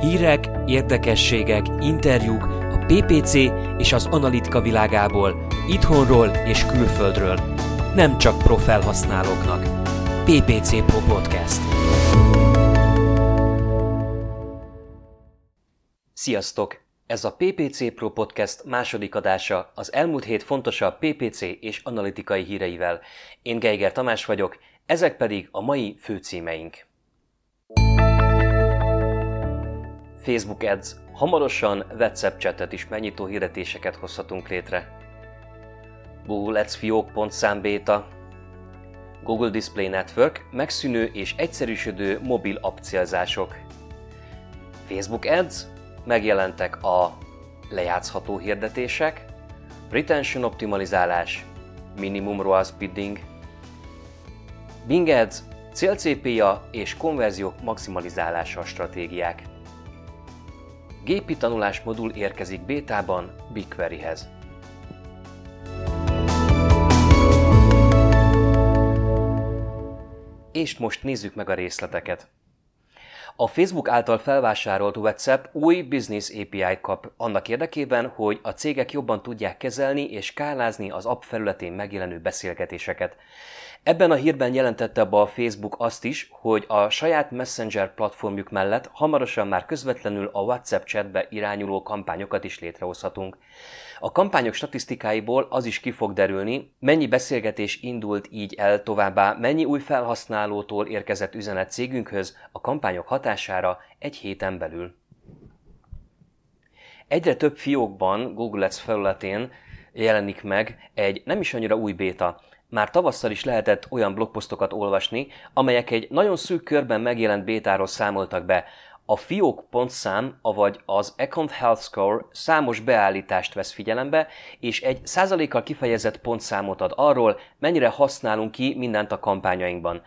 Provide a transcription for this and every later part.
Hírek, érdekességek, interjúk a PPC és az analitika világából, itthonról és külföldről. Nem csak profelhasználóknak. PPC Pro Podcast. Sziasztok! Ez a PPC Pro Podcast második adása az elmúlt hét fontosabb PPC és analitikai híreivel. Én Geiger Tamás vagyok, ezek pedig a mai főcímeink. Facebook Ads, hamarosan WhatsApp chatet is megnyitó hirdetéseket hozhatunk létre. Google Ads fiók.szám beta, Google Display Network, megszűnő és egyszerűsödő mobil app célzások. Facebook Ads, megjelentek a lejátszható hirdetések, retention optimalizálás, minimum ROAS bidding, Bing Ads, célcépja és konverziók maximalizálása stratégiák. Gépi tanulás modul érkezik bétában BigQueryhez. És most nézzük meg a részleteket. A Facebook által felvásárolt WhatsApp új Business API-t kap annak érdekében, hogy a cégek jobban tudják kezelni és skálázni az app felületén megjelenő beszélgetéseket. Ebben a hírben jelentette be a Facebook azt is, hogy a saját Messenger platformjuk mellett hamarosan már közvetlenül a WhatsApp chatbe irányuló kampányokat is létrehozhatunk. A kampányok statisztikáiból az is ki fog derülni, mennyi beszélgetés indult így el továbbá, mennyi új felhasználótól érkezett üzenet cégünkhöz a kampányok hatására egy héten belül. Egyre több fiókban Google Ads felületén jelenik meg egy nem is annyira új béta. Már tavasszal is lehetett olyan blogposztokat olvasni, amelyek egy nagyon szűk körben megjelent bétáról számoltak be, a fiók pontszám, avagy az Account Health Score számos beállítást vesz figyelembe, és egy százalékkal kifejezett pontszámot ad arról, mennyire használunk ki mindent a kampányainkban.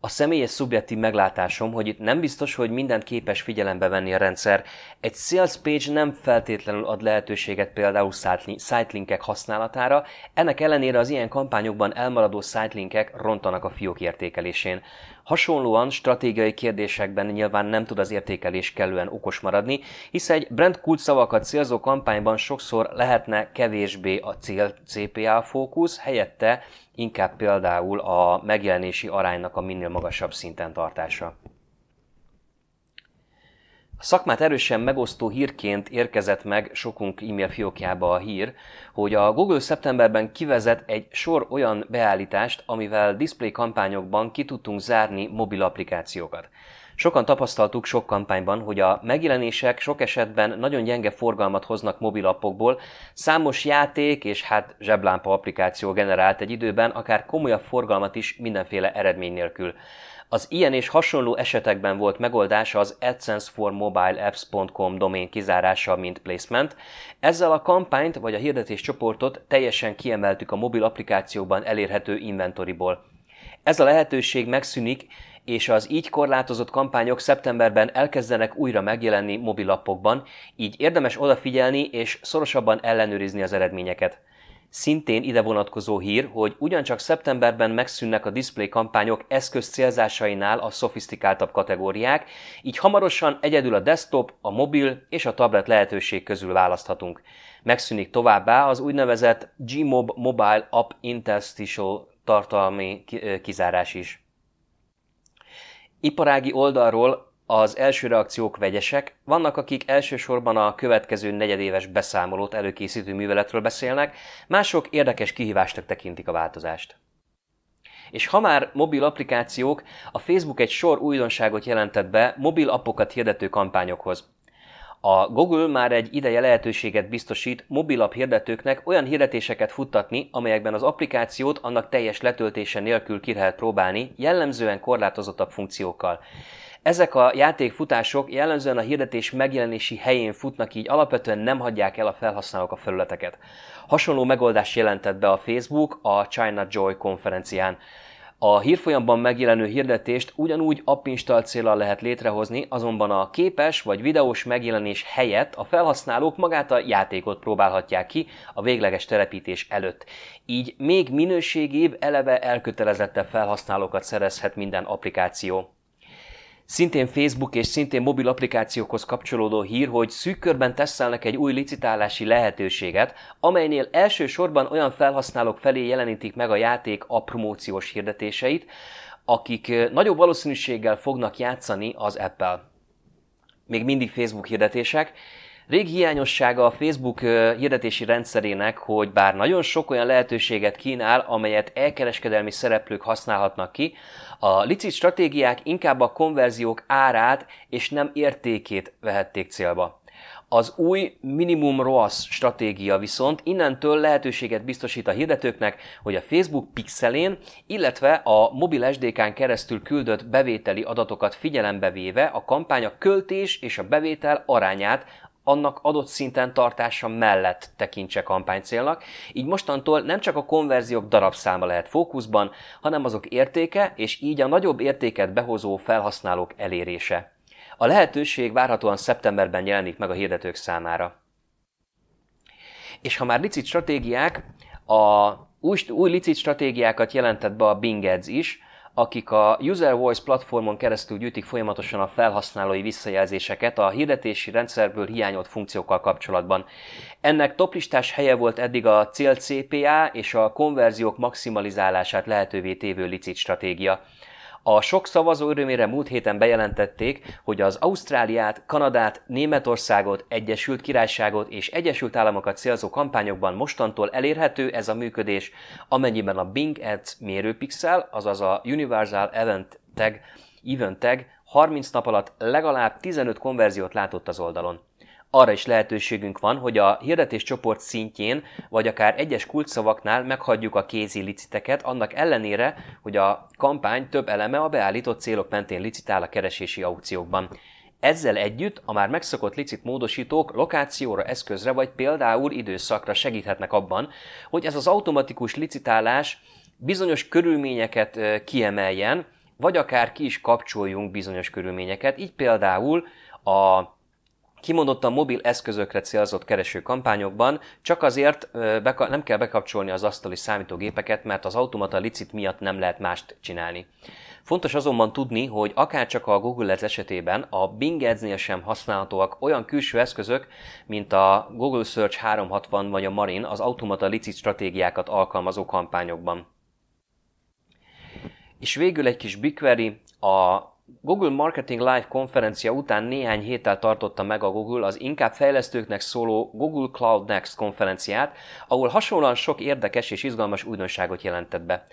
A személyes szubjektív meglátásom, hogy itt nem biztos, hogy mindent képes figyelembe venni a rendszer. Egy sales page nem feltétlenül ad lehetőséget például sitelinkek használatára, ennek ellenére az ilyen kampányokban elmaradó sitelinkek rontanak a fiók értékelésén. Hasonlóan stratégiai kérdésekben nyilván nem tud az értékelés kellően okos maradni, hisz egy brand szavakat célzó kampányban sokszor lehetne kevésbé a cél CPA fókusz, helyette inkább például a megjelenési aránynak a minél magasabb szinten tartása. A szakmát erősen megosztó hírként érkezett meg sokunk e-mail fiókjába a hír, hogy a Google szeptemberben kivezet egy sor olyan beállítást, amivel display kampányokban ki tudtunk zárni mobil applikációkat. Sokan tapasztaltuk sok kampányban, hogy a megjelenések sok esetben nagyon gyenge forgalmat hoznak mobilappokból, számos játék és hát zseblámpa applikáció generált egy időben akár komolyabb forgalmat is mindenféle eredmény nélkül. Az ilyen és hasonló esetekben volt megoldása az AdSense for Mobile Apps.com domén kizárása, mint placement. Ezzel a kampányt vagy a hirdetés csoportot teljesen kiemeltük a mobil applikációban elérhető inventoriból. Ez a lehetőség megszűnik, és az így korlátozott kampányok szeptemberben elkezdenek újra megjelenni mobilappokban, így érdemes odafigyelni és szorosabban ellenőrizni az eredményeket. Szintén ide vonatkozó hír, hogy ugyancsak szeptemberben megszűnnek a display kampányok eszköz célzásainál a szofisztikáltabb kategóriák, így hamarosan egyedül a desktop, a mobil és a tablet lehetőség közül választhatunk. Megszűnik továbbá az úgynevezett Gmob Mobile App Interstitial tartalmi kizárás is. Iparági oldalról az első reakciók vegyesek, vannak akik elsősorban a következő negyedéves beszámolót előkészítő műveletről beszélnek, mások érdekes kihívásnak tekintik a változást. És ha már mobil applikációk, a Facebook egy sor újdonságot jelentett be mobil appokat hirdető kampányokhoz. A Google már egy ideje lehetőséget biztosít mobilap hirdetőknek olyan hirdetéseket futtatni, amelyekben az applikációt annak teljes letöltése nélkül ki lehet próbálni, jellemzően korlátozottabb funkciókkal. Ezek a játékfutások jellemzően a hirdetés megjelenési helyén futnak, így alapvetően nem hagyják el a felhasználók a felületeket. Hasonló megoldást jelentett be a Facebook a China Joy konferencián. A hírfolyamban megjelenő hirdetést ugyanúgy app install célral lehet létrehozni, azonban a képes vagy videós megjelenés helyett a felhasználók magát a játékot próbálhatják ki a végleges telepítés előtt. Így még minőségibb, eleve elkötelezettebb felhasználókat szerezhet minden applikáció. Szintén Facebook és szintén mobil applikációkhoz kapcsolódó hír, hogy szűk körben tesztelnek egy új licitálási lehetőséget, amelynél elsősorban olyan felhasználók felé jelenítik meg a játék a promóciós hirdetéseit, akik nagyobb valószínűséggel fognak játszani az Apple. Még mindig Facebook hirdetések, Rég hiányossága a Facebook hirdetési rendszerének, hogy bár nagyon sok olyan lehetőséget kínál, amelyet elkereskedelmi szereplők használhatnak ki, a licit stratégiák inkább a konverziók árát és nem értékét vehették célba. Az új minimum ROAS stratégia viszont innentől lehetőséget biztosít a hirdetőknek, hogy a Facebook pixelén, illetve a mobil SDK-n keresztül küldött bevételi adatokat figyelembe véve a kampány a költés és a bevétel arányát annak adott szinten tartása mellett tekintse kampánycélnak, így mostantól nem csak a konverziók darabszáma lehet fókuszban, hanem azok értéke és így a nagyobb értéket behozó felhasználók elérése. A lehetőség várhatóan szeptemberben jelenik meg a hirdetők számára. És ha már licit stratégiák, a új, új licit stratégiákat jelentett be a Bing Ads is, akik a User Voice platformon keresztül gyűjtik folyamatosan a felhasználói visszajelzéseket a hirdetési rendszerből hiányolt funkciókkal kapcsolatban. Ennek toplistás helye volt eddig a cél CPA és a konverziók maximalizálását lehetővé tévő licit stratégia. A sok szavazó örömére múlt héten bejelentették, hogy az Ausztráliát, Kanadát, Németországot, Egyesült Királyságot és Egyesült Államokat célzó kampányokban mostantól elérhető ez a működés, amennyiben a Bing Ads mérőpixel, azaz a Universal Event Tag, Event Tag 30 nap alatt legalább 15 konverziót látott az oldalon arra is lehetőségünk van, hogy a hirdetés csoport szintjén, vagy akár egyes kulcsszavaknál meghagyjuk a kézi liciteket, annak ellenére, hogy a kampány több eleme a beállított célok mentén licitál a keresési aukciókban. Ezzel együtt a már megszokott licit módosítók lokációra, eszközre vagy például időszakra segíthetnek abban, hogy ez az automatikus licitálás bizonyos körülményeket kiemeljen, vagy akár ki is kapcsoljunk bizonyos körülményeket. Így például a kimondottan mobil eszközökre célzott kereső kampányokban csak azért nem kell bekapcsolni az asztali számítógépeket, mert az automata licit miatt nem lehet mást csinálni. Fontos azonban tudni, hogy akár csak a Google Ads esetében a Bing Ads-nél sem használhatóak olyan külső eszközök, mint a Google Search 360 vagy a Marin az automata licit stratégiákat alkalmazó kampányokban. És végül egy kis BigQuery, a Google Marketing Live konferencia után néhány héttel tartotta meg a Google az inkább fejlesztőknek szóló Google Cloud Next konferenciát, ahol hasonlóan sok érdekes és izgalmas újdonságot jelentett be.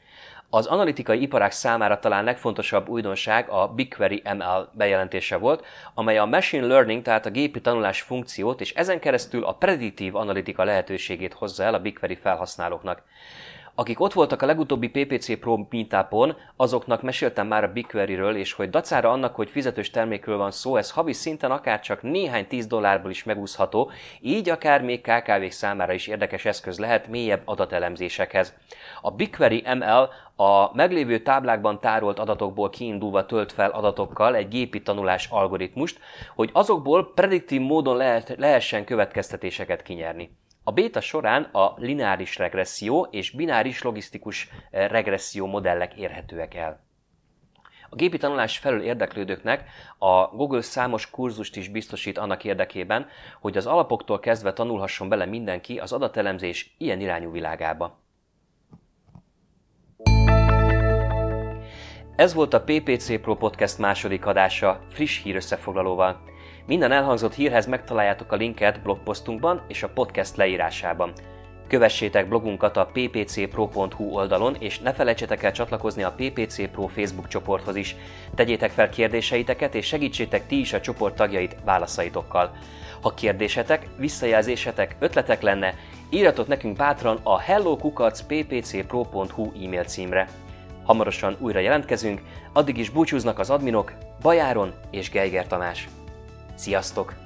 Az analitikai iparák számára talán legfontosabb újdonság a BigQuery ML bejelentése volt, amely a machine learning, tehát a gépi tanulás funkciót és ezen keresztül a prediktív analitika lehetőségét hozza el a BigQuery felhasználóknak. Akik ott voltak a legutóbbi PPC Pro meetupon, azoknak meséltem már a BigQuery-ről, és hogy dacára annak, hogy fizetős termékről van szó, ez havi szinten akár csak néhány tíz dollárból is megúszható, így akár még KKV-k számára is érdekes eszköz lehet mélyebb adatelemzésekhez. A BigQuery ML a meglévő táblákban tárolt adatokból kiindulva tölt fel adatokkal egy gépi tanulás algoritmust, hogy azokból prediktív módon lehet, lehessen következtetéseket kinyerni. A béta során a lineáris regresszió és bináris logisztikus eh, regresszió modellek érhetőek el. A gépi tanulás felül érdeklődőknek a Google számos kurzust is biztosít annak érdekében, hogy az alapoktól kezdve tanulhasson bele mindenki az adatelemzés ilyen irányú világába. Ez volt a PPC Pro Podcast második adása friss hír összefoglalóval. Minden elhangzott hírhez megtaláljátok a linket blogposztunkban és a podcast leírásában. Kövessétek blogunkat a ppcpro.hu oldalon, és ne felejtsetek el csatlakozni a PPC Pro Facebook csoporthoz is. Tegyétek fel kérdéseiteket, és segítsétek ti is a csoport tagjait válaszaitokkal. Ha kérdésetek, visszajelzésetek, ötletek lenne, írjatok nekünk bátran a hellokukac.ppcpro.hu e-mail címre. Hamarosan újra jelentkezünk, addig is búcsúznak az adminok Bajáron és Geiger Tamás. Sziasztok!